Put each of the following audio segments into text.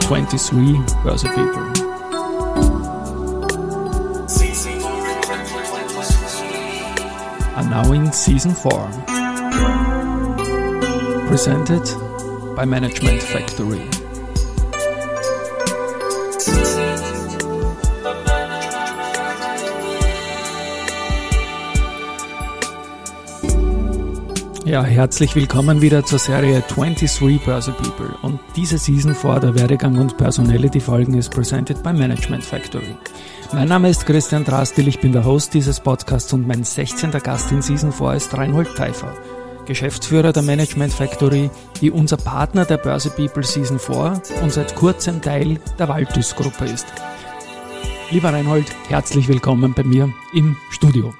23 Börse People. Are now in season 4. Presented by Management Factory. Ja, herzlich willkommen wieder zur Serie 23 Börse People. Und diese Season vor der Werdegang und Personality Folgen ist presented by Management Factory. Mein Name ist Christian Drastil, ich bin der Host dieses Podcasts und mein 16. Gast in Season 4 ist Reinhold Pfeiffer, Geschäftsführer der Management Factory, die unser Partner der Börse People Season 4 und seit kurzem Teil der Waldus Gruppe ist. Lieber Reinhold, herzlich willkommen bei mir im Studio.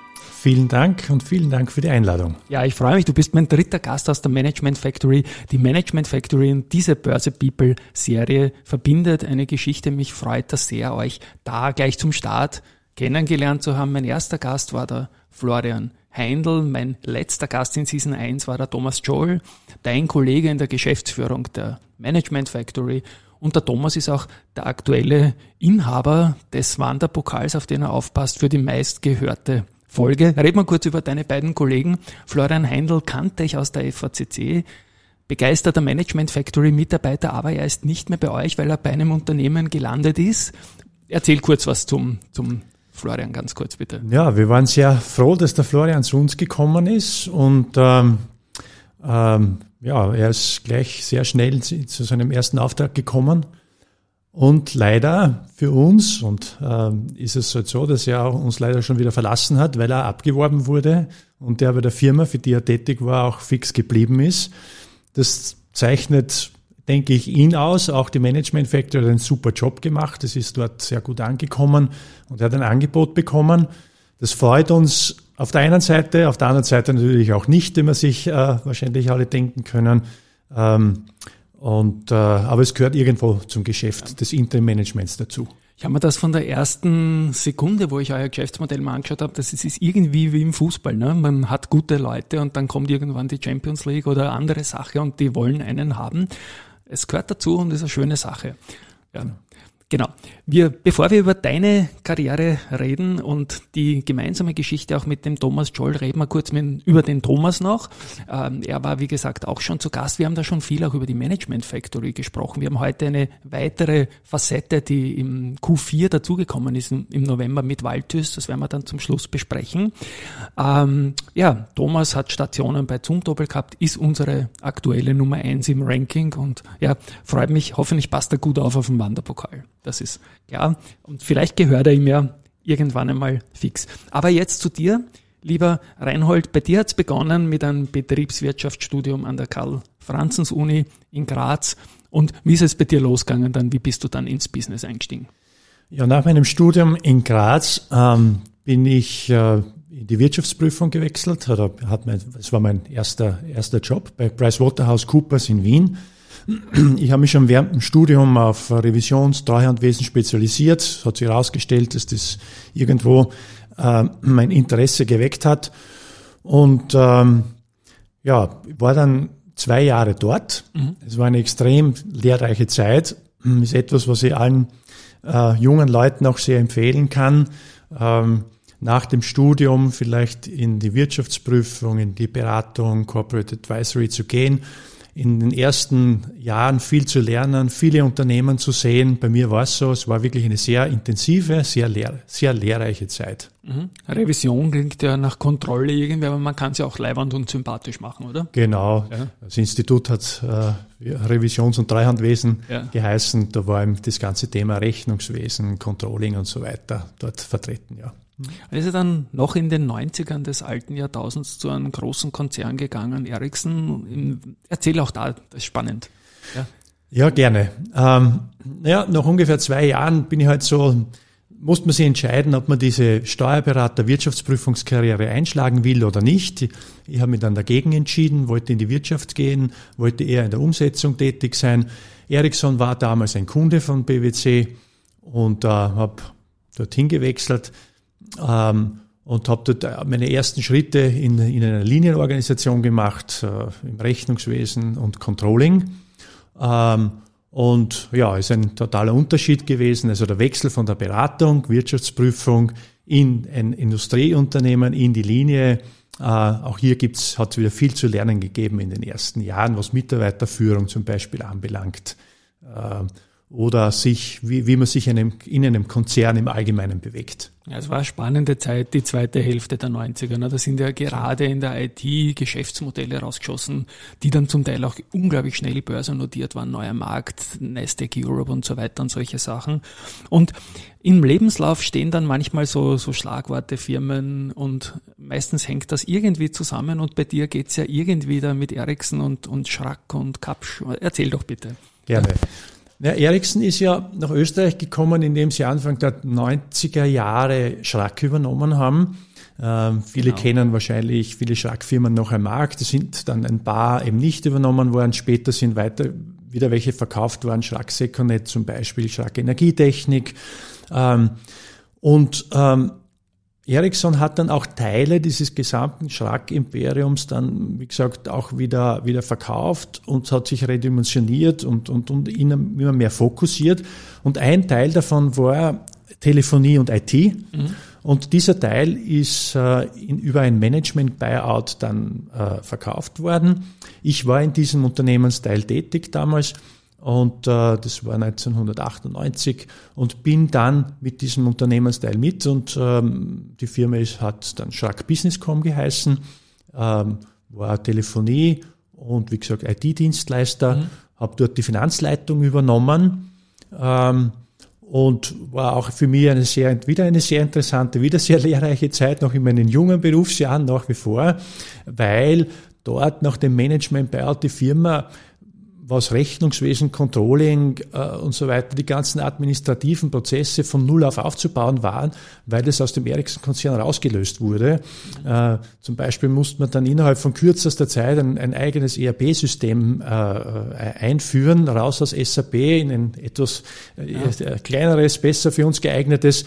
Vielen Dank und vielen Dank für die Einladung. Ja, ich freue mich. Du bist mein dritter Gast aus der Management Factory. Die Management Factory und diese Börse People Serie verbindet eine Geschichte. Mich freut das sehr, euch da gleich zum Start kennengelernt zu haben. Mein erster Gast war der Florian Heindl. Mein letzter Gast in Season 1 war der Thomas Joel, dein Kollege in der Geschäftsführung der Management Factory. Und der Thomas ist auch der aktuelle Inhaber des Wanderpokals, auf den er aufpasst, für die meistgehörte Folge. Red mal kurz über deine beiden Kollegen. Florian Heindl kannte ich aus der FACC, begeisterter Management Factory Mitarbeiter, aber er ist nicht mehr bei euch, weil er bei einem Unternehmen gelandet ist. Erzähl kurz was zum, zum Florian, ganz kurz bitte. Ja, wir waren sehr froh, dass der Florian zu uns gekommen ist und ähm, ähm, ja, er ist gleich sehr schnell zu seinem ersten Auftrag gekommen und leider für uns, und äh, ist es halt so, dass er uns leider schon wieder verlassen hat, weil er abgeworben wurde und der bei der Firma, für die er tätig war, auch fix geblieben ist. Das zeichnet, denke ich, ihn aus. Auch die Management Factory hat einen super Job gemacht. Es ist dort sehr gut angekommen und er hat ein Angebot bekommen. Das freut uns auf der einen Seite, auf der anderen Seite natürlich auch nicht, wie man sich äh, wahrscheinlich alle denken können. Ähm, und, äh, aber es gehört irgendwo zum Geschäft des Interim-Managements dazu. Ich habe mir das von der ersten Sekunde, wo ich euer Geschäftsmodell mal angeschaut habe, das ist irgendwie wie im Fußball. Ne? Man hat gute Leute und dann kommt irgendwann die Champions League oder andere Sache und die wollen einen haben. Es gehört dazu und ist eine schöne Sache. Ja. Genau. Wir, bevor wir über deine Karriere reden und die gemeinsame Geschichte auch mit dem Thomas Joel, reden wir kurz mit, über den Thomas noch. Ähm, er war, wie gesagt, auch schon zu Gast. Wir haben da schon viel auch über die Management Factory gesprochen. Wir haben heute eine weitere Facette, die im Q4 dazugekommen ist im November mit Waldtüs. Das werden wir dann zum Schluss besprechen. Ähm, ja, Thomas hat Stationen bei Zumtobel gehabt, ist unsere aktuelle Nummer eins im Ranking und ja, freut mich. Hoffentlich passt er gut auf auf dem Wanderpokal. Das ist klar. Und vielleicht gehört er ihm ja irgendwann einmal fix. Aber jetzt zu dir, lieber Reinhold. Bei dir hat es begonnen mit einem Betriebswirtschaftsstudium an der Karl-Franzens-Uni in Graz. Und wie ist es bei dir losgegangen dann? Wie bist du dann ins Business eingestiegen? Ja, nach meinem Studium in Graz ähm, bin ich äh, in die Wirtschaftsprüfung gewechselt. Hat, hat mein, das war mein erster, erster Job bei PricewaterhouseCoopers in Wien. Ich habe mich schon während dem Studium auf Revisions-, Treuhandwesen spezialisiert. Es hat sich herausgestellt, dass das irgendwo äh, mein Interesse geweckt hat. Und ähm, ja, war dann zwei Jahre dort. Mhm. Es war eine extrem lehrreiche Zeit. Ist etwas, was ich allen äh, jungen Leuten auch sehr empfehlen kann. Ähm, nach dem Studium vielleicht in die Wirtschaftsprüfung, in die Beratung, Corporate Advisory zu gehen in den ersten Jahren viel zu lernen, viele Unternehmen zu sehen. Bei mir war es so, es war wirklich eine sehr intensive, sehr, lehr sehr lehrreiche Zeit. Mhm. Revision klingt ja nach Kontrolle irgendwie, aber man kann es ja auch leibend und sympathisch machen, oder? Genau. Ja. Das Institut hat äh, Revisions- und Treuhandwesen ja. geheißen. Da war eben das ganze Thema Rechnungswesen, Controlling und so weiter dort vertreten, ja. Er ist er dann noch in den 90ern des alten Jahrtausends zu einem großen Konzern gegangen, Ericsson. Erzähl auch da, das ist spannend. Ja, ja gerne. Ähm, ja, nach ungefähr zwei Jahren bin ich halt so, musste man sich entscheiden, ob man diese Steuerberater-Wirtschaftsprüfungskarriere einschlagen will oder nicht. Ich habe mich dann dagegen entschieden, wollte in die Wirtschaft gehen, wollte eher in der Umsetzung tätig sein. Ericsson war damals ein Kunde von BWC und äh, habe dorthin gewechselt ähm, und habe dort meine ersten Schritte in, in einer Linienorganisation gemacht, äh, im Rechnungswesen und Controlling. Ähm, und ja, ist ein totaler Unterschied gewesen. Also der Wechsel von der Beratung, Wirtschaftsprüfung in ein Industrieunternehmen, in die Linie. Äh, auch hier gibt's, hat es wieder viel zu lernen gegeben in den ersten Jahren, was Mitarbeiterführung zum Beispiel anbelangt. Äh, oder sich, wie, wie man sich in einem, in einem Konzern im Allgemeinen bewegt. Ja, es war eine spannende Zeit, die zweite Hälfte der 90er. Ne? Da sind ja gerade in der IT Geschäftsmodelle rausgeschossen, die dann zum Teil auch unglaublich schnell börsennotiert waren, neuer Markt, Nasdaq Europe und so weiter und solche Sachen. Und im Lebenslauf stehen dann manchmal so, so Schlagworte, Firmen und meistens hängt das irgendwie zusammen und bei dir geht's ja irgendwie da mit Ericsson und, und Schrack und Kapsch. Erzähl doch bitte. Gerne. Ja, Ericsson ist ja nach Österreich gekommen, indem sie Anfang der 90er Jahre Schrack übernommen haben. Ähm, viele genau. kennen wahrscheinlich viele Schrackfirmen noch am Markt. Es sind dann ein paar eben nicht übernommen worden. Später sind weiter wieder welche verkauft worden. Schrack Seconet zum Beispiel, Schrack Energietechnik. Ähm, und ähm, Ericsson hat dann auch Teile dieses gesamten Schrack-Imperiums dann, wie gesagt, auch wieder, wieder verkauft und hat sich redimensioniert und, und, und immer mehr fokussiert. Und ein Teil davon war Telefonie und IT. Mhm. Und dieser Teil ist äh, in, über ein Management-Buyout dann äh, verkauft worden. Ich war in diesem Unternehmensteil tätig damals und äh, das war 1998 und bin dann mit diesem Unternehmensteil mit und ähm, die Firma ist, hat dann Shark Businesscom geheißen, ähm, war Telefonie und wie gesagt IT-Dienstleister, mhm. habe dort die Finanzleitung übernommen ähm, und war auch für mich eine sehr, wieder eine sehr interessante, wieder sehr lehrreiche Zeit, noch in meinen jungen Berufsjahren nach wie vor, weil dort nach dem Management Buyout die Firma was Rechnungswesen, Controlling äh, und so weiter, die ganzen administrativen Prozesse von Null auf aufzubauen waren, weil das aus dem Ericsson-Konzern rausgelöst wurde. Äh, zum Beispiel musste man dann innerhalb von kürzester Zeit ein, ein eigenes ERP-System äh, einführen, raus aus SAP in ein etwas äh, ja. kleineres, besser für uns geeignetes.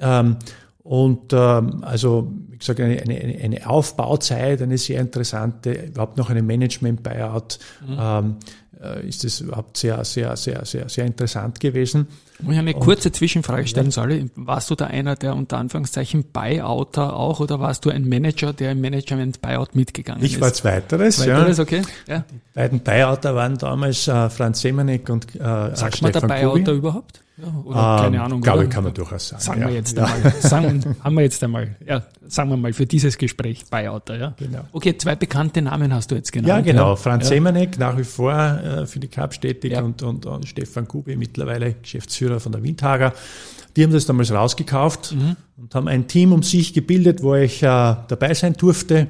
Ähm, und ähm, also, wie gesagt, eine, eine, eine Aufbauzeit, eine sehr interessante, überhaupt noch eine Management-Buyout. Mhm. Ähm, äh, ist das überhaupt sehr, sehr, sehr, sehr, sehr interessant gewesen. Muss ich eine und, kurze Zwischenfrage stellen, ja. Sally? Warst du da einer der unter Anführungszeichen Buyouter auch oder warst du ein Manager, der im Management Buyout mitgegangen ich ist? Ich war zweiteres, zweiteres ja. okay. Ja. Die beiden Buyouter waren damals äh, Franz Semenek und äh, Sagt man der Buyouter Kubi. überhaupt? Ja, oder keine ähm, Ahnung. Glaube ich, kann man durchaus sagen. Sagen ja. wir jetzt einmal. Sagen, haben wir jetzt einmal. Ja, sagen wir mal für dieses Gespräch Buyouter, ja. Genau. Okay, zwei bekannte Namen hast du jetzt genannt. Ja, genau. Franz ja. Semenek, nach wie vor äh, für die Cup tätig ja. und, und, und Stefan Kubi, mittlerweile Geschäftsführer von der Windhager. Die haben das damals rausgekauft mhm. und haben ein Team um sich gebildet, wo ich äh, dabei sein durfte.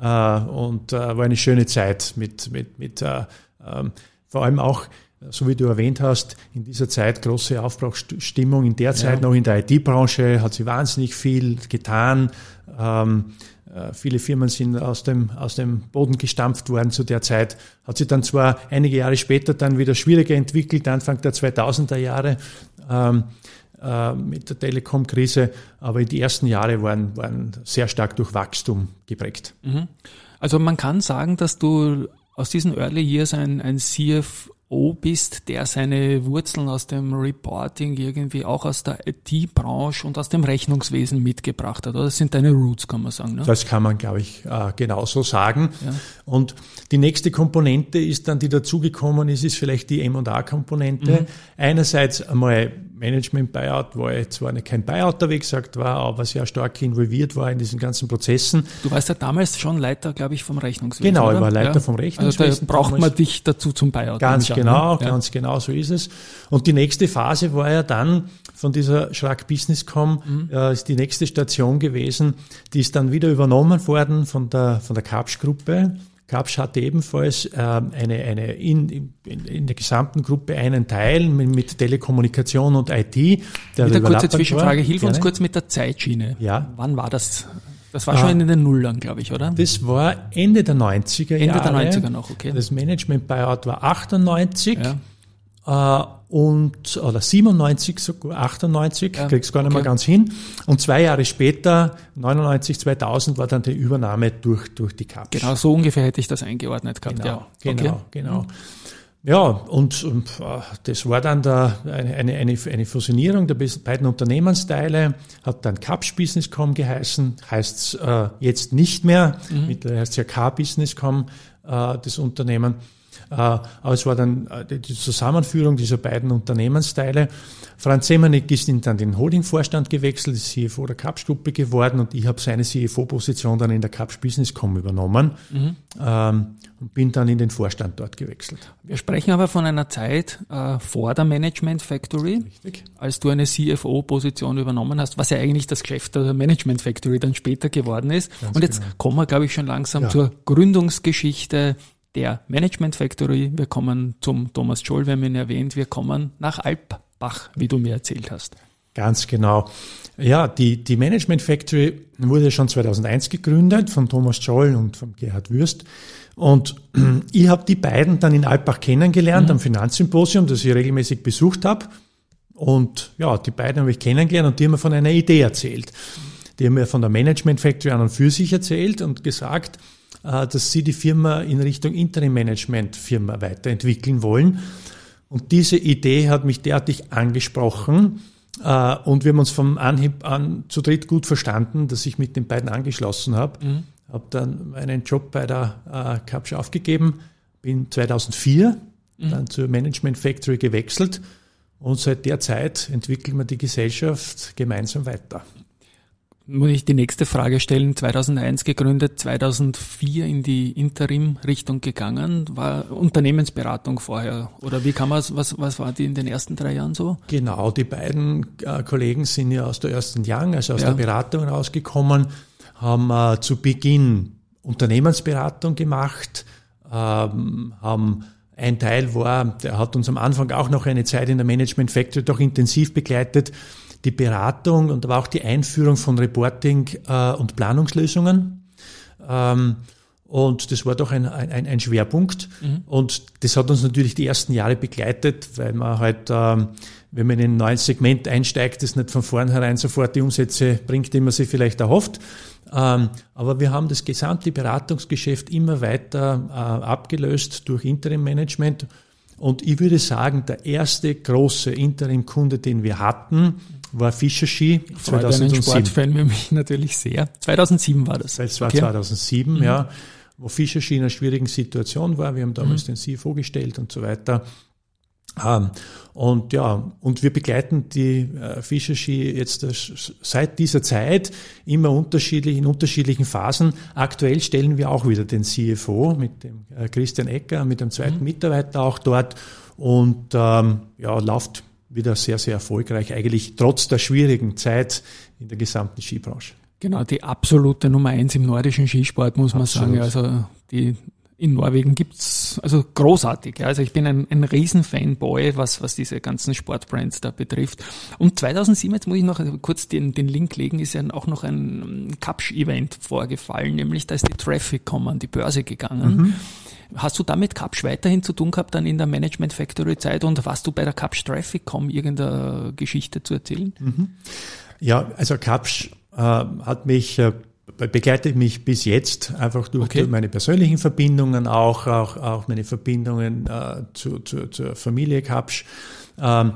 Äh, und äh, war eine schöne Zeit mit, mit, mit äh, ähm, vor allem auch so wie du erwähnt hast, in dieser Zeit große Aufbruchstimmung. In der Zeit ja. noch in der IT-Branche hat sie wahnsinnig viel getan. Ähm, äh, viele Firmen sind aus dem, aus dem Boden gestampft worden zu der Zeit. Hat sich dann zwar einige Jahre später dann wieder schwieriger entwickelt, Anfang der 2000er Jahre ähm, äh, mit der Telekom-Krise, aber die ersten Jahre waren, waren sehr stark durch Wachstum geprägt. Mhm. Also man kann sagen, dass du aus diesen Early Years ein, ein CFO CFO bist, der seine Wurzeln aus dem Reporting irgendwie auch aus der IT-Branche und aus dem Rechnungswesen mitgebracht hat. Oder das sind deine Roots, kann man sagen. Ne? Das kann man, glaube ich, äh, genauso sagen. Ja. Und die nächste Komponente ist dann, die dazugekommen ist, ist vielleicht die M&A-Komponente. Mhm. Einerseits einmal Management-Buyout, wo ich zwar kein Buyouter, wie gesagt, war, aber sehr stark involviert war in diesen ganzen Prozessen. Du warst ja damals schon Leiter, glaube ich, vom Rechnungswesen. Genau, oder? ich war Leiter ja. vom Rechnungswesen. Also da braucht man dich dazu zum Buyout. Ganz genau, ja. ganz genau, so ist es. Und die nächste Phase war ja dann von dieser Schrack Businesscom, mhm. äh, ist die nächste Station gewesen. Die ist dann wieder übernommen worden von der, von der Kapsch-Gruppe. Kapsch hatte ebenfalls äh, eine, eine in, in, in der gesamten Gruppe einen Teil mit, mit Telekommunikation und IT. Der mit der kurze Zwischenfrage, hilf Gerne. uns kurz mit der Zeitschiene. Ja. Wann war das? Das war schon ah, in den Nullern, glaube ich, oder? Das war Ende der 90er Ende Jahre. Ende der 90er noch, okay. Das Management Buyout war 98. Ja. Äh, und, oder 97, sogar 98, ja, krieg's gar nicht okay. mehr ganz hin. Und zwei Jahre später, 99, 2000, war dann die Übernahme durch, durch die Kapsch. Genau, so ungefähr hätte ich das eingeordnet gehabt, genau, ja. Genau, okay. genau. Ja, und, und das war dann da eine, eine, eine Fusionierung der beiden Unternehmensteile, hat dann Caps Businesscom geheißen, heißt es äh, jetzt nicht mehr, mhm. mittlerweile heißt es ja K-Businesscom, äh, das Unternehmen. Äh, aber es war dann äh, die Zusammenführung dieser beiden Unternehmensteile. Franz Semanek ist in dann den Holding-Vorstand gewechselt, ist CFO der Kapsch-Gruppe geworden und ich habe seine CFO-Position dann in der Kapsch Businesscom übernommen mhm. ähm, und bin dann in den Vorstand dort gewechselt. Wir sprechen aber von einer Zeit äh, vor der Management Factory, Richtig. als du eine CFO-Position übernommen hast, was ja eigentlich das Geschäft der Management Factory dann später geworden ist. Ganz und jetzt genau. kommen wir, glaube ich, schon langsam ja. zur Gründungsgeschichte der Management Factory. Wir kommen zum Thomas Scholl, wir haben ihn erwähnt. Wir kommen nach Alpbach, wie du mir erzählt hast. Ganz genau. Ja, die, die Management Factory wurde schon 2001 gegründet von Thomas Scholl und von Gerhard Würst. Und ich habe die beiden dann in Alpbach kennengelernt mhm. am Finanzsymposium, das ich regelmäßig besucht habe. Und ja, die beiden habe ich kennengelernt und die haben mir von einer Idee erzählt. Die haben mir von der Management Factory an und für sich erzählt und gesagt, dass sie die Firma in Richtung Interim-Management-Firma weiterentwickeln wollen. Und diese Idee hat mich derartig angesprochen, äh, und wir haben uns vom Anhieb an zu dritt gut verstanden, dass ich mit den beiden angeschlossen habe. Mhm. Habe dann meinen Job bei der äh, Capsch aufgegeben, bin 2004 mhm. dann zur Management Factory gewechselt und seit der Zeit entwickeln wir die Gesellschaft gemeinsam weiter muss ich die nächste Frage stellen. 2001 gegründet, 2004 in die Interim-Richtung gegangen. War Unternehmensberatung vorher? Oder wie kann man was, was war die in den ersten drei Jahren so? Genau, die beiden äh, Kollegen sind ja aus der ersten Young, also aus ja. der Beratung rausgekommen, haben äh, zu Beginn Unternehmensberatung gemacht, ähm, haben ein Teil war, der hat uns am Anfang auch noch eine Zeit in der Management Factory doch intensiv begleitet, die Beratung und aber auch die Einführung von Reporting äh, und Planungslösungen. Ähm, und das war doch ein, ein, ein Schwerpunkt. Mhm. Und das hat uns natürlich die ersten Jahre begleitet, weil man halt, ähm, wenn man in ein neues Segment einsteigt, das nicht von vornherein sofort die Umsätze bringt, die man sich vielleicht erhofft. Ähm, aber wir haben das gesamte Beratungsgeschäft immer weiter äh, abgelöst durch Interim-Management. Und ich würde sagen, der erste große Interim-Kunde, den wir hatten, war Fischer Ski 2007. Sportfan für mich natürlich sehr. 2007 war das. Das war okay. 2007, mhm. ja, wo Fischer Ski in einer schwierigen Situation war. Wir haben damals mhm. den CFO gestellt und so weiter. Ähm, und ja, und wir begleiten die äh, Fischer Ski jetzt äh, seit dieser Zeit immer unterschiedlich in unterschiedlichen Phasen. Aktuell stellen wir auch wieder den CFO mit dem äh, Christian Ecker, mit dem zweiten mhm. Mitarbeiter auch dort und ähm, ja, läuft wieder sehr, sehr erfolgreich, eigentlich trotz der schwierigen Zeit in der gesamten Skibranche. Genau, die absolute Nummer eins im nordischen Skisport, muss man Absolut. sagen. Also die in Norwegen gibt's also großartig. Also ich bin ein, ein Riesenfanboy, was, was diese ganzen Sportbrands da betrifft. Und 2007, jetzt muss ich noch kurz den, den Link legen, ist ja auch noch ein Kapsch-Event vorgefallen, nämlich da ist die Traffic.com an die Börse gegangen. Mhm. Hast du damit Capsch weiterhin zu tun gehabt dann in der Management Factory Zeit und warst du bei der Capsch Traffic.com irgendeine Geschichte zu erzählen? Mhm. Ja, also Capsch äh, hat mich äh, begleitet mich bis jetzt einfach durch, okay. meine persönlichen Verbindungen, auch, auch, auch meine Verbindungen äh, zu, zu, zur Familie Kapsch. Ähm,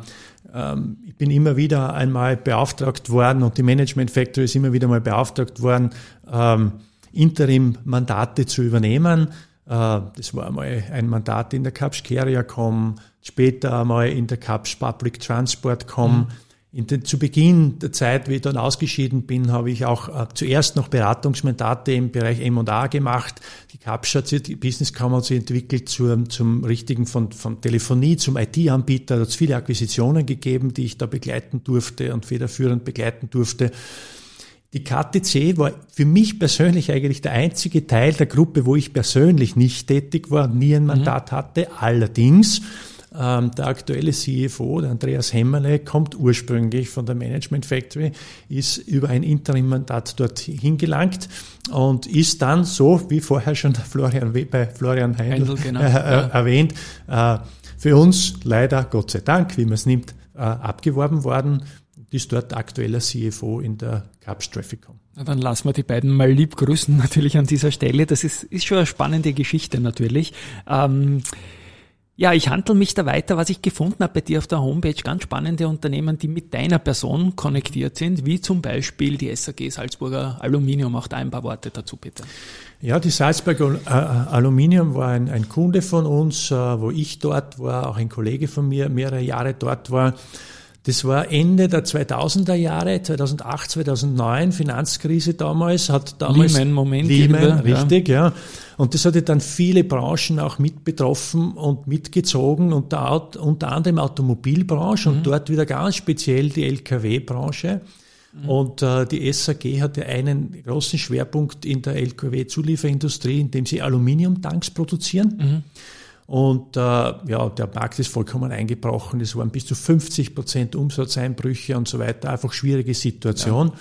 ähm, ich bin immer wieder einmal beauftragt worden und die Management Factory ist immer wieder mal beauftragt worden, ähm, Interim-Mandate zu übernehmen. Äh, das war einmal ein Mandat in der Capsch Carrier.com, später einmal in der Capsch Public Transport.com. Mhm in den, zu Beginn der Zeit, wie ich dann ausgeschieden bin, habe ich auch äh, zuerst noch Beratungsmandate im Bereich M&A gemacht. Die Capsch hat sich, die Business Kammer hat sich entwickelt zum, zum richtigen von, von Telefonie zum IT-Anbieter. Da hat es viele Akquisitionen gegeben, die ich da begleiten durfte und federführend begleiten durfte. Die KTC war für mich persönlich eigentlich der einzige Teil der Gruppe, wo ich persönlich nicht tätig war, nie ein Mandat mhm. hatte. Allerdings ähm, der aktuelle CFO, der Andreas Hemmerle, kommt ursprünglich von der Management Factory, ist über ein Interim-Mandat dort hingelangt und ist dann so, wie vorher schon Florian, bei Florian Heindl, Heindl genau. äh, ja. erwähnt, äh, für uns leider, Gott sei Dank, wie man es nimmt, äh, abgeworben worden ist dort aktueller CFO in der Caps Trafficom. Na, dann lassen wir die beiden mal lieb grüßen natürlich an dieser Stelle. Das ist, ist schon eine spannende Geschichte natürlich. Ähm, Ja, ich handle mich da weiter, was ich gefunden habe bei dir auf der Homepage. Ganz spannende Unternehmen, die mit deiner Person konnektiert sind, wie zum Beispiel die SAG Salzburger Aluminium. Auch da ein paar Worte dazu, bitte. Ja, die Salzburger äh, Aluminium war ein, ein Kunde von uns, äh, wo ich dort war, auch ein Kollege von mir mehrere Jahre dort war. Das war Ende der 2000er Jahre, 2008, 2009, Finanzkrise damals, hat damals Lehman, Moment, Lehman, richtig, ja. ja. Und das hatte dann viele Branchen auch mit betroffen und mitgezogen, unter, unter anderem Automobilbranche mhm. und dort wieder ganz speziell die LKW-Branche. Mhm. Und äh, die SAG hatte einen großen Schwerpunkt in der LKW-Zulieferindustrie, indem sie Aluminiumtanks produzieren. Mhm. Und äh, ja, der Markt ist vollkommen eingebrochen. Es waren bis zu 50 Prozent Umsatzeinbrüche und so weiter. Einfach schwierige Situation.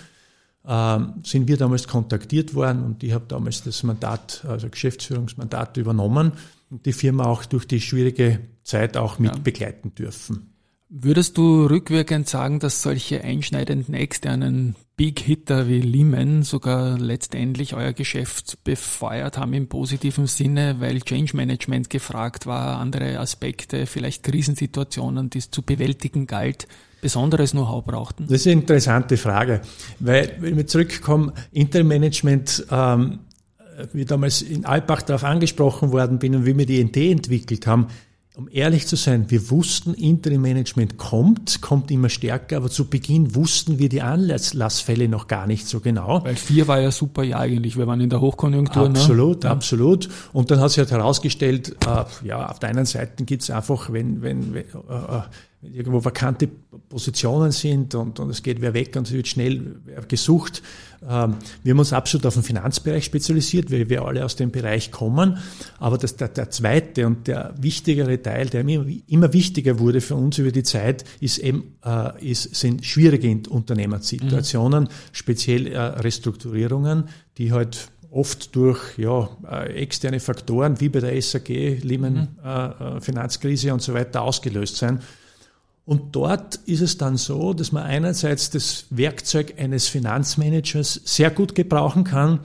Ja. Ähm, sind wir damals kontaktiert worden und ich habe damals das Mandat, also Geschäftsführungsmandat übernommen und die Firma auch durch die schwierige Zeit auch mit ja. begleiten dürfen. Würdest du rückwirkend sagen, dass solche einschneidenden externen Big Hitter wie Lehman sogar letztendlich euer Geschäft befeuert haben im positiven Sinne, weil Change Management gefragt war, andere Aspekte, vielleicht Krisensituationen, die es zu bewältigen galt, besonderes Know-how brauchten? Das ist eine interessante Frage, weil wenn wir zurückkommen, Intermanagement, ähm, wie damals in Alpbach darauf angesprochen worden bin und wie wir die NT entwickelt haben, um ehrlich zu sein, wir wussten, Interim-Management kommt, kommt immer stärker, aber zu Beginn wussten wir die Anlassfälle noch gar nicht so genau. Weil vier war ja super Jahr eigentlich, wir waren in der Hochkonjunktur. Ne? Absolut, ne? absolut. Und dann hat sich halt herausgestellt, äh, ja, auf der einen Seite gibt es einfach, wenn, wenn, wenn äh, irgendwo vakante Positionen sind und, und es geht wer weg und es wird schnell gesucht. Ähm, wir haben uns absolut auf den Finanzbereich spezialisiert, weil wir alle aus dem Bereich kommen. Aber das, der, der zweite und der wichtigere Teil, der immer, immer wichtiger wurde für uns über die Zeit, ist eben, äh, ist, sind schwierige Unternehmenssituationen, mhm. speziell äh, Restrukturierungen, die halt oft durch ja, äh, externe Faktoren wie bei der SAG, Lehman, mhm. äh, Finanzkrise und so weiter ausgelöst sein. Und dort ist es dann so, dass man einerseits das Werkzeug eines Finanzmanagers sehr gut gebrauchen kann,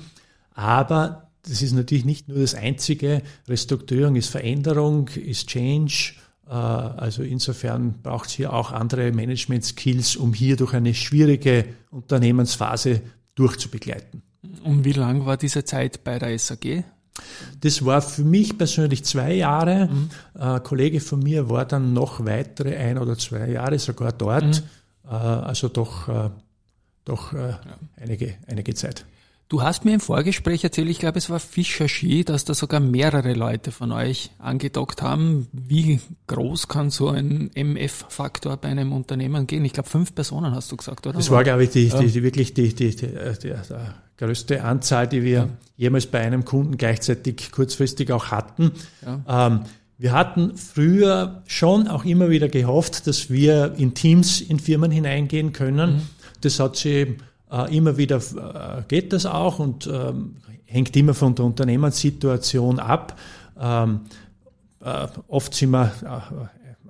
aber das ist natürlich nicht nur das einzige. Restrukturierung ist Veränderung, ist Change. Äh, also insofern braucht es hier auch andere Management-Skills, um hier durch eine schwierige Unternehmensphase durchzubegleiten. Und wie lang war diese Zeit bei der SAG? Das war für mich persönlich zwei Jahre. Mhm. Ein Kollege von mir war dann noch weitere ein oder zwei Jahre sogar dort. Mhm. Äh, also doch, äh, doch äh, ja. einige, einige Zeit. Du hast mir im Vorgespräch erzählt, ich glaube, es war Fischer Ski, dass da sogar mehrere Leute von euch angedockt haben. Wie groß kann so ein MF-Faktor bei einem Unternehmen gehen? Ich glaube, fünf Personen hast du gesagt, oder? Das war, glaube ich, die, die, die wirklich die, die, die, die, die größte Anzahl, die wir jemals bei einem Kunden gleichzeitig kurzfristig auch hatten. Ähm, wir hatten früher schon auch immer wieder gehofft, dass wir in Teams in Firmen hineingehen können. Mhm. Das hat sie äh, immer wieder äh, geht das auch und ähm, hängt immer von der Unternehmenssituation ab. Ähm, äh, oft sind wir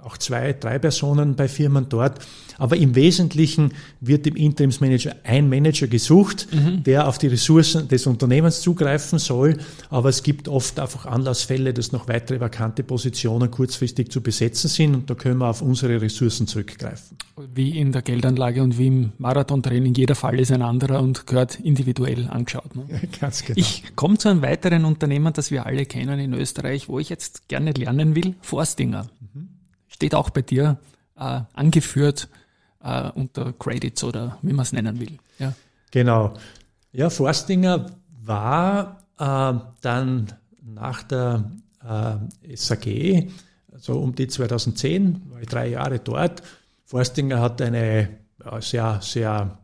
auch zwei, drei Personen bei Firmen dort. Aber im Wesentlichen wird im Interimsmanager ein Manager gesucht, mhm. der auf die Ressourcen des Unternehmens zugreifen soll. Aber es gibt oft einfach Anlassfälle, dass noch weitere vakante Positionen kurzfristig zu besetzen sind. Und da können wir auf unsere Ressourcen zurückgreifen. Wie in der Geldanlage und wie im Marathontraining. Jeder Fall ist ein anderer und gehört individuell angeschaut. Ne? Ja, ganz genau. Ich komme zu einem weiteren Unternehmen, das wir alle kennen in Österreich, wo ich jetzt gerne lernen will. Forstinger. Mhm steht auch bei dir äh, angeführt äh, unter Credits oder wie man es nennen will. Ja. Genau. Ja, Forstinger war äh, dann nach der äh, SAG, so um die 2010, war ich drei Jahre dort. Forstinger hat eine ja, sehr, sehr,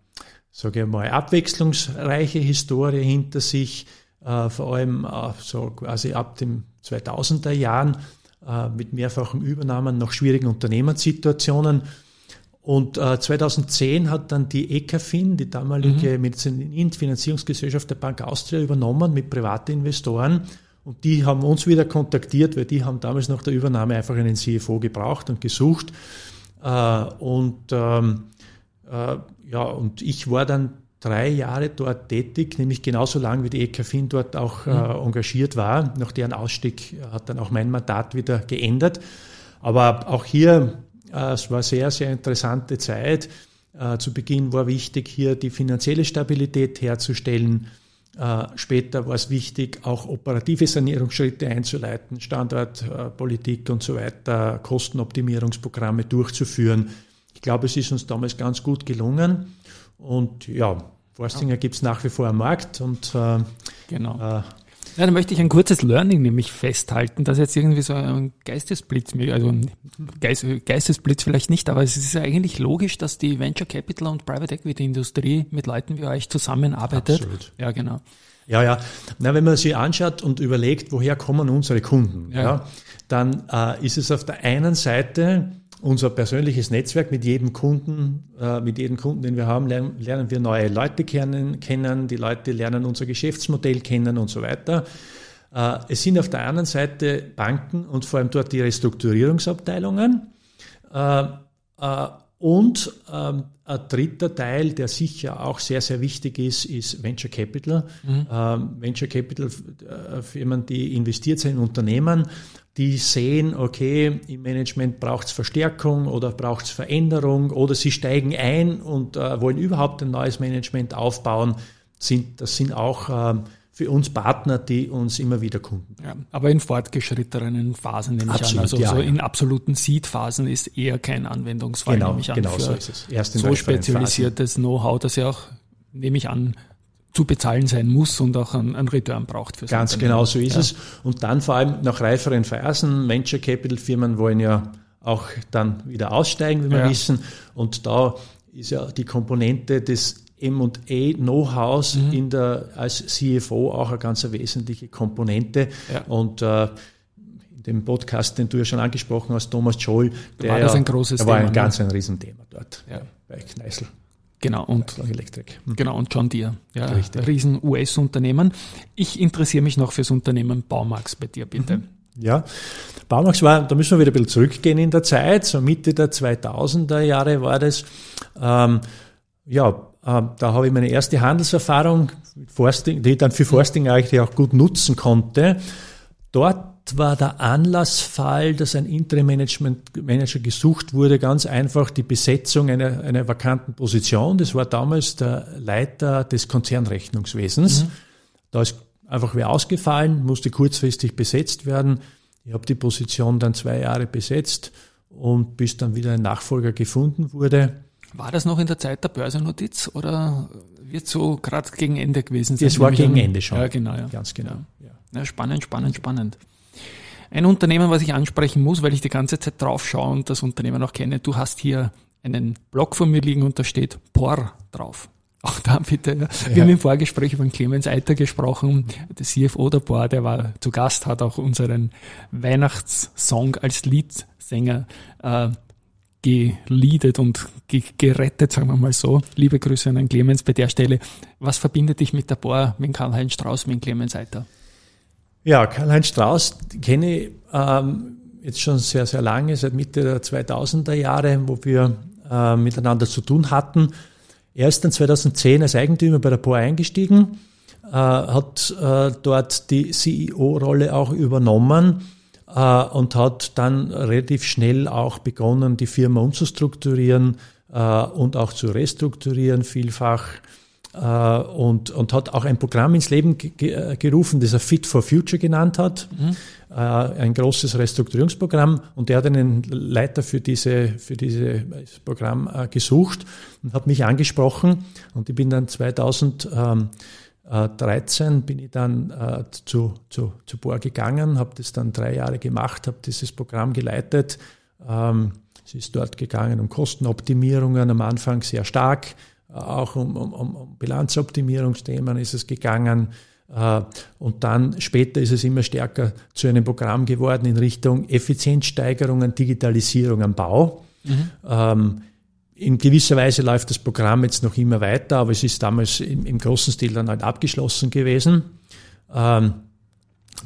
sage ich mal, abwechslungsreiche Historie hinter sich, äh, vor allem äh, so quasi ab den 2000er Jahren äh, mit mehrfachen Übernahmen nach schwierigen Unternehmenssituationen. Und äh, 2010 hat dann die ECAFIN, die damalige mhm. Medizin-Finanzierungsgesellschaft der Bank Austria, übernommen mit privaten Investoren. Und die haben uns wieder kontaktiert, weil die haben damals nach der Übernahme einfach einen CFO gebraucht und gesucht. Äh, und ähm, äh, ja, und ich war dann drei Jahre dort tätig, nämlich genauso lange wie die EKFIN dort auch äh, mhm. engagiert war. Nach deren Ausstieg hat dann auch mein Mandat wieder geändert. Aber auch hier, äh, es war sehr, sehr interessante Zeit. Äh, zu Beginn war wichtig, hier die finanzielle Stabilität herzustellen. Äh, später war es wichtig, auch operative Sanierungsschritte einzuleiten, Standortpolitik und so weiter, Kostenoptimierungsprogramme durchzuführen. Ich glaube, es ist uns damals ganz gut gelungen. Und ja, Forstinger gibt es nach wie vor am Markt und äh, genau. Äh, ja, da möchte ich ein kurzes Learning nämlich festhalten, dass jetzt irgendwie so ein Geistesblitz, also Geist, Geistesblitz vielleicht nicht, aber es ist eigentlich logisch, dass die Venture Capital und Private Equity Industrie mit Leuten wie euch zusammenarbeitet. Absolut. Ja, genau. Ja, ja. Na, wenn man sich anschaut und überlegt, woher kommen unsere Kunden, ja. ja dann äh, ist es auf der einen Seite unser persönliches Netzwerk mit jedem Kunden, äh, mit jedem Kunden, den wir haben, lernen, lernen wir neue Leute kennen, kennen, die Leute lernen unser Geschäftsmodell kennen und so weiter. Äh, es sind auf der anderen Seite Banken und vor allem dort die Restrukturierungsabteilungen. Äh, und ähm, ein dritter Teil, der sicher auch sehr, sehr wichtig ist, ist Venture Capital. Mhm. Ähm, Venture Capital äh, Firmen, die investiert sind in Unternehmen die sehen, okay, im Management braucht es Verstärkung oder braucht es Veränderung oder sie steigen ein und äh, wollen überhaupt ein neues Management aufbauen. Sind, das sind auch ähm, für uns Partner, die uns immer wieder Kunden. Ja, aber in fortgeschrittenen Phasen nehme ich Absolut, an. Also ja, so in absoluten Seed-Phasen ist eher kein Anwendungsfall, genau, nehme ich an. Genau, so ist es. Erst in so spezialisiertes Know-how, das ja auch, nehme ich an, zu bezahlen sein muss und auch einen, einen Return braucht. Fürs Ganz genau so ist ja. es. Und dann vor allem nach reiferen Phasen, Venture Capital Firmen wollen ja auch dann wieder aussteigen, wie wir ja. wissen. Und da ist ja die Komponente des M&A Know-hows mhm. in der, als CFO auch eine ganz wesentliche Komponente. Ja. Und äh, in dem Podcast, den du ja schon angesprochen hast, Thomas Scholl, der war das ein großes der Thema, war ein ganz ein Riesenthema dort ja. bei Kneißl. Genau, und, Elektrik. Mhm. genau, und John Deere, ja, Richtig. riesen US-Unternehmen. Ich interessiere mich noch fürs Unternehmen Baumax bei dir, bitte. Mhm. Ja, Baumax war, da müssen wir wieder ein bisschen zurückgehen in der Zeit, so Mitte der 2000er Jahre war das. Ähm, ja, äh, da habe ich meine erste Handelserfahrung, Forsting, die ich dann für Forsting eigentlich auch gut nutzen konnte. Dort war der Anlassfall, dass ein Interim-Manager gesucht wurde, ganz einfach die Besetzung einer, einer vakanten Position. Das war damals der Leiter des Konzernrechnungswesens. Mhm. Da ist einfach wer ausgefallen, musste kurzfristig besetzt werden. Ich habe die Position dann zwei Jahre besetzt und bis dann wieder ein Nachfolger gefunden wurde. War das noch in der Zeit der Börsennotiz oder wird so gerade gegen Ende gewesen sein? Das war gegen Ende schon. Ja, genau. Ja. Ganz genau. Ja. Ja, spannend, spannend, spannend. Ein Unternehmen, was ich ansprechen muss, weil ich die ganze Zeit drauf schaue und das Unternehmen auch kenne. Du hast hier einen Blog von mir liegen und da steht POR drauf. Auch da bitte. Ja. Wir haben im Vorgespräch über den Clemens Eiter gesprochen. Der CFO der POR, der war zu Gast, hat auch unseren Weihnachtssong als Leadsänger äh, geleadet und ge gerettet, sagen wir mal so. Liebe Grüße an den Clemens bei der Stelle. Was verbindet dich mit der POR, mit Karl-Heinz Strauß, mit Clemens Eiter? Ja, Karl-Heinz Strauß kenne ich ähm, jetzt schon sehr, sehr lange, seit Mitte der 2000er Jahre, wo wir äh, miteinander zu tun hatten. Er ist dann 2010 als Eigentümer bei der POR eingestiegen, äh, hat äh, dort die CEO-Rolle auch übernommen äh, und hat dann relativ schnell auch begonnen, die Firma umzustrukturieren äh, und auch zu restrukturieren, vielfach und, und hat auch ein Programm ins Leben ge gerufen, das er Fit for Future genannt hat. Mhm. Äh, ein großes Restrukturierungsprogramm und der hat einen Leiter für diese für dieses Programm äh, gesucht und hat mich angesprochen und ich bin dann 2013 bin ich dann äh, zu, zu, zu Bohr gegangen, habe das dann drei Jahre gemacht, habe dieses Programm geleitet. Ähm, es ist dort gegangen um Kostenoptimierungen, am Anfang sehr stark, auch um, um, um Bilanzoptimierungsthemen ist es gegangen. Äh, und dann später ist es immer stärker zu einem Programm geworden in Richtung Effizienzsteigerung Digitalisierung am Bau. Mhm. Ähm, in gewisser Weise läuft das Programm jetzt noch immer weiter, aber es ist damals im, im großen Stil dann halt abgeschlossen gewesen. Ähm,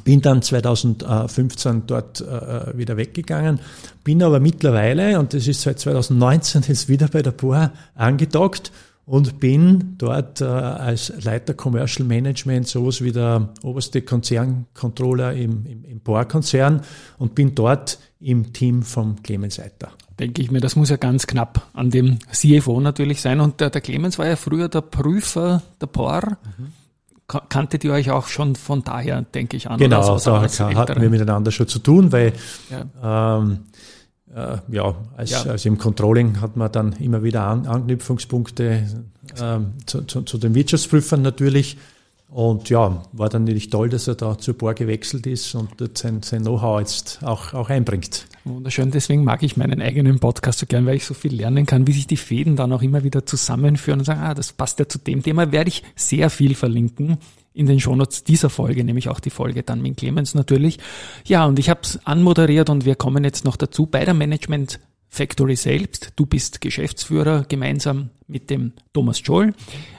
bin dann 2015 dort äh, wieder weggegangen, bin aber mittlerweile, und das ist seit 2019 jetzt wieder bei der BOA angedockt und bin dort äh, als Leiter Commercial Management sowas wie der oberste Konzerncontroller im, im, im Bohr-Konzern und bin dort im Team vom Clemens Seiter. Denke ich mir, das muss ja ganz knapp an dem CFO natürlich sein. Und der, der Clemens war ja früher der Prüfer der POR. Mhm kanntet ihr euch auch schon von daher, denke ich, an? Genau, da hatten wir miteinander schon zu tun, weil ja. ähm, äh, ja, als, ja. als im Controlling hat man dann immer wieder An Anknüpfungspunkte äh, zu, zu, zu, den Wirtschaftsprüfern natürlich. Und ja, war dann natürlich toll, dass er da zur Bohr gewechselt ist und sein, sein Know-how jetzt auch, auch einbringt. Wunderschön, deswegen mag ich meinen eigenen Podcast so gern, weil ich so viel lernen kann, wie sich die Fäden dann auch immer wieder zusammenführen und sagen, ah, das passt ja zu dem Thema, werde ich sehr viel verlinken in den Shownotes dieser Folge, nämlich auch die Folge dann mit Clemens natürlich. Ja, und ich habe es anmoderiert und wir kommen jetzt noch dazu bei der Management Factory selbst. Du bist Geschäftsführer gemeinsam mit dem Thomas Joel.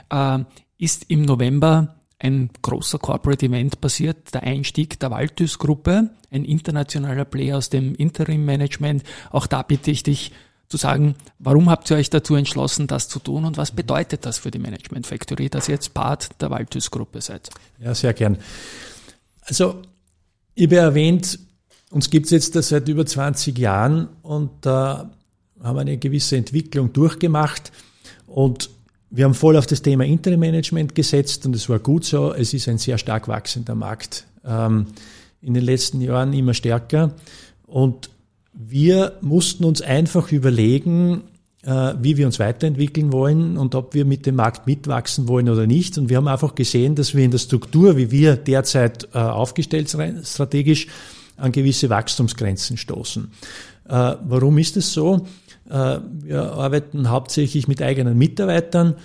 Äh, ist im November ein großer Corporate Event passiert, der Einstieg der Waltys Gruppe, ein internationaler Player aus dem Interim Management. Auch da bitte ich dich, zu sagen, warum habt ihr euch dazu entschlossen, das zu tun und was bedeutet das für die Management Factory, dass ihr jetzt Part der Waldhüs Gruppe seid? Ja, sehr gern. Also, ich habe erwähnt, uns gibt es jetzt seit über 20 Jahren und da äh, haben eine gewisse Entwicklung durchgemacht und wir haben voll auf das Thema Interim Management gesetzt und es war gut so. Es ist ein sehr stark wachsender Markt. Ähm, in den letzten Jahren immer stärker. Und wir mussten uns einfach überlegen, äh, wie wir uns weiterentwickeln wollen und ob wir mit dem Markt mitwachsen wollen oder nicht. Und wir haben einfach gesehen, dass wir in der Struktur, wie wir derzeit äh, aufgestellt sind, strategisch, an gewisse Wachstumsgrenzen stoßen. Äh, warum ist es so? Wir arbeiten hauptsächlich mit eigenen Mitarbeitern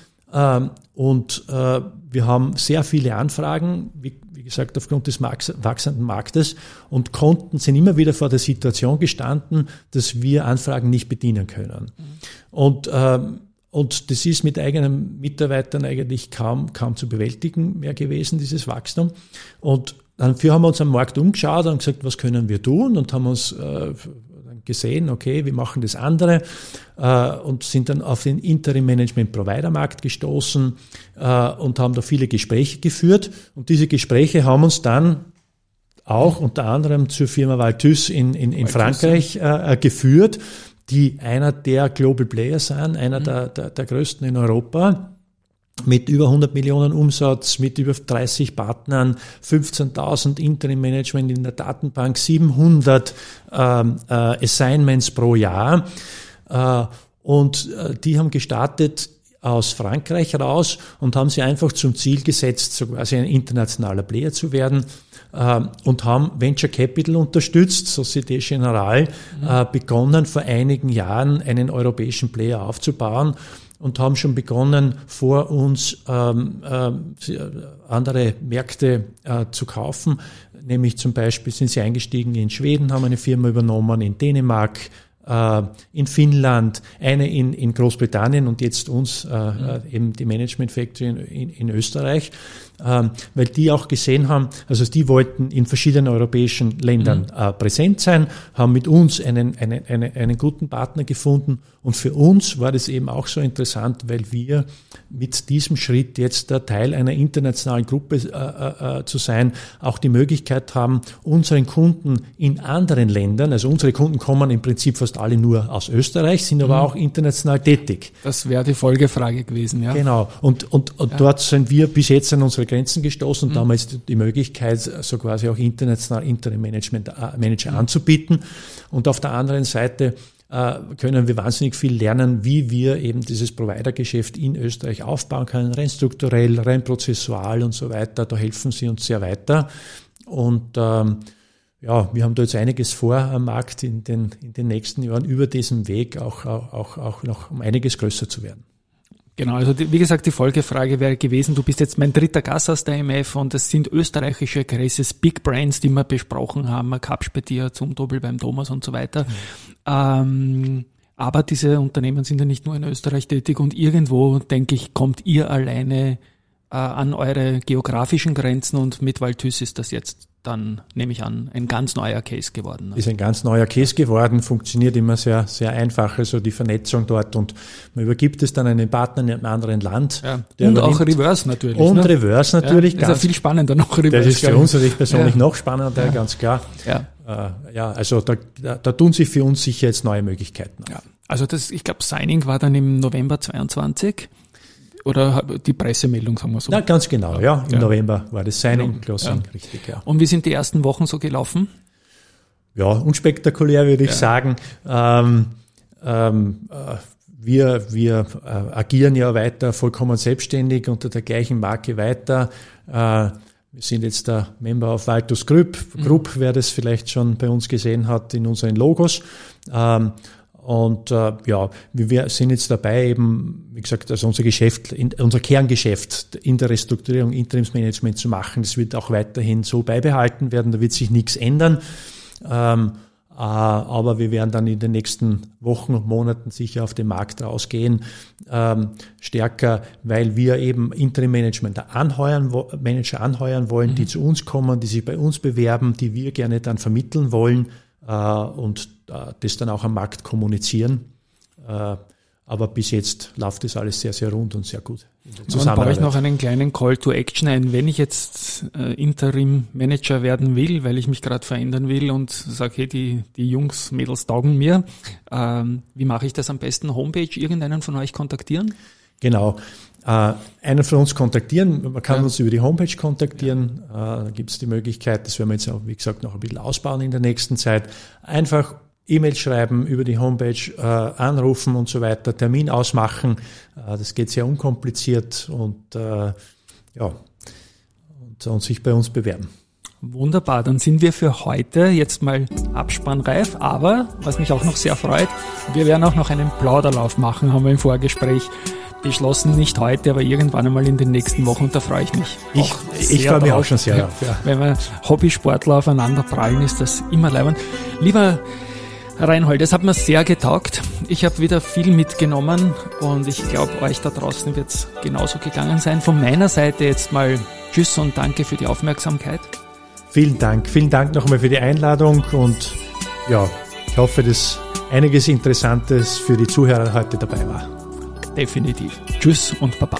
und wir haben sehr viele Anfragen. Wie gesagt, aufgrund des wachsenden Marktes und konnten, sind immer wieder vor der Situation gestanden, dass wir Anfragen nicht bedienen können. Mhm. Und, ähm, und das ist mit eigenen Mitarbeitern eigentlich kaum, kaum zu bewältigen mehr gewesen, dieses Wachstum. Und dafür haben wir uns am Markt umgeschaut und gesagt, was können wir tun und haben uns äh, gesehen, okay, wir machen das andere äh, und sind dann auf den Interim Management Provider Markt gestoßen äh, und haben da viele Gespräche geführt. Und diese Gespräche haben uns dann auch unter anderem zur Firma Valtus in, in, in Frankreich äh, äh, geführt, die einer der Global Players sind, einer mhm. der, der, der größten in Europa mit über 100 Millionen Umsatz, mit über 30 Partnern, 15.000 Interim Management in der Datenbank, 700 ähm, äh, Assignments pro Jahr. Äh, und äh, die haben gestartet aus Frankreich raus und haben sie einfach zum Ziel gesetzt, so quasi ein internationaler Player zu werden äh, und haben Venture Capital unterstützt, Societe Generale, mhm. äh, begonnen vor einigen Jahren einen europäischen Player aufzubauen und haben schon begonnen, vor uns ähm, äh, andere Märkte äh, zu kaufen. Nämlich zum Beispiel sind sie eingestiegen in Schweden, haben eine Firma übernommen, in Dänemark, äh, in Finnland, eine in, in Großbritannien und jetzt uns äh, mhm. eben die Management Factory in, in, in Österreich ähm, weil die auch gesehen haben, also die wollten in verschiedenen europäischen Ländern mhm. äh, präsent sein, haben mit uns einen, einen, einen, einen guten Partner gefunden und für uns war das eben auch so interessant, weil wir mit diesem Schritt jetzt Teil einer internationalen Gruppe äh, äh, äh, zu sein, auch die Möglichkeit haben, unseren Kunden in anderen Ländern, also unsere Kunden kommen im Prinzip fast alle nur aus Österreich, sind aber mhm. auch international tätig. Das wäre die Folgefrage gewesen, ja. Genau. Und, und, und ja. dort sind wir bis jetzt an unsere Grenzen gestoßen und mhm. da haben wir jetzt die Möglichkeit, so quasi auch international Interim Management äh, Manager mhm. anzubieten. Und auf der anderen Seite äh, können wir wahnsinnig viel lernen, wie wir eben dieses Provider-Geschäft in Österreich aufbauen können, rein strukturell, rein prozessual und so weiter. Da helfen sie uns sehr weiter. Und ähm, ja, wir haben da jetzt einiges vor am Markt in den, in den nächsten Jahren über diesen Weg auch, auch, auch noch um einiges größer zu werden. Genau, also die, wie gesagt, die Folgefrage wäre gewesen, du bist jetzt mein dritter Gast aus der MF und es sind österreichische Crisis Big Brands, die wir besprochen haben, Kapspedier, zum Doppel beim Thomas und so weiter. Mhm. Ähm, aber diese Unternehmen sind ja nicht nur in Österreich tätig und irgendwo, denke ich, kommt ihr alleine äh, an eure geografischen Grenzen und mit Waldhüss ist das jetzt dann, nehme ich an, ein ganz neuer Case geworden. Ist ein ganz neuer Case geworden, funktioniert immer sehr, sehr einfach, also die Vernetzung dort und man übergibt es dann einem Partner in einem anderen Land. Ja. Und auch Reverse natürlich. Und ne? Reverse natürlich. Ja, das ist ja viel spannender noch Reverse. Das ist für uns natürlich persönlich ja. noch spannender, ganz klar. Ja, äh, ja also da, da, tun sich für uns sicher jetzt neue Möglichkeiten. Ja. Also das, ich glaube, Signing war dann im November 22. Oder die Pressemeldung, sagen wir so. Ja, ganz genau, ja. Im ja. November war das Signing, Closing, ja. richtig, ja. Und wie sind die ersten Wochen so gelaufen? Ja, unspektakulär würde ich sagen. Ähm, ähm, äh, wir, wir äh, agieren ja weiter vollkommen selbstständig unter der gleichen Marke weiter. Äh, wir sind jetzt der Member of Valtus Group, Group, mhm. wer das vielleicht schon bei uns gesehen hat in unseren Logos. Ähm, und äh, ja, wir sind jetzt dabei, eben, wie gesagt, also unser Geschäft, in, unser Kerngeschäft in der Restrukturierung, Interimsmanagement zu machen. Das wird auch weiterhin so beibehalten werden, da wird sich nichts ändern. Ähm, äh, aber wir werden dann in den nächsten Wochen und Monaten sicher auf den Markt rausgehen, ähm, stärker, weil wir eben Interim-Management anheuern, Manager anheuern wollen, mhm. die zu uns kommen, die sich bei uns bewerben, die wir gerne dann vermitteln wollen äh, und das dann auch am Markt kommunizieren. Äh, aber bis jetzt läuft das alles sehr, sehr rund und sehr gut. Dann baue ich noch einen kleinen Call to Action ein. Wenn ich jetzt äh, Interim Manager werden will, weil ich mich gerade verändern will und sage, hey, die, die Jungs, Mädels taugen mir, ähm, wie mache ich das am besten? Homepage, irgendeinen von euch kontaktieren? Genau. Äh, einen von uns kontaktieren. Man kann ja. uns über die Homepage kontaktieren. Ja. Äh, da gibt es die Möglichkeit, das werden wir jetzt auch, wie gesagt, noch ein bisschen ausbauen in der nächsten Zeit. Einfach E-Mail schreiben, über die Homepage äh, anrufen und so weiter, Termin ausmachen. Äh, das geht sehr unkompliziert und äh, ja, und, und sich bei uns bewerben. Wunderbar, dann sind wir für heute jetzt mal abspannreif, aber was mich auch noch sehr freut, wir werden auch noch einen Plauderlauf machen, haben wir im Vorgespräch beschlossen, nicht heute, aber irgendwann einmal in den nächsten Wochen und da freue ich mich. Ich, ich freue mich auch schon sehr drauf. Ja. Wenn wir Hobbysportler aufeinander prallen, ist das immer leibend. Lieber Reinhold, es hat mir sehr getaugt. Ich habe wieder viel mitgenommen und ich glaube, euch da draußen wird es genauso gegangen sein. Von meiner Seite jetzt mal Tschüss und danke für die Aufmerksamkeit. Vielen Dank. Vielen Dank nochmal für die Einladung und ja, ich hoffe, dass einiges Interessantes für die Zuhörer heute dabei war. Definitiv. Tschüss und Baba.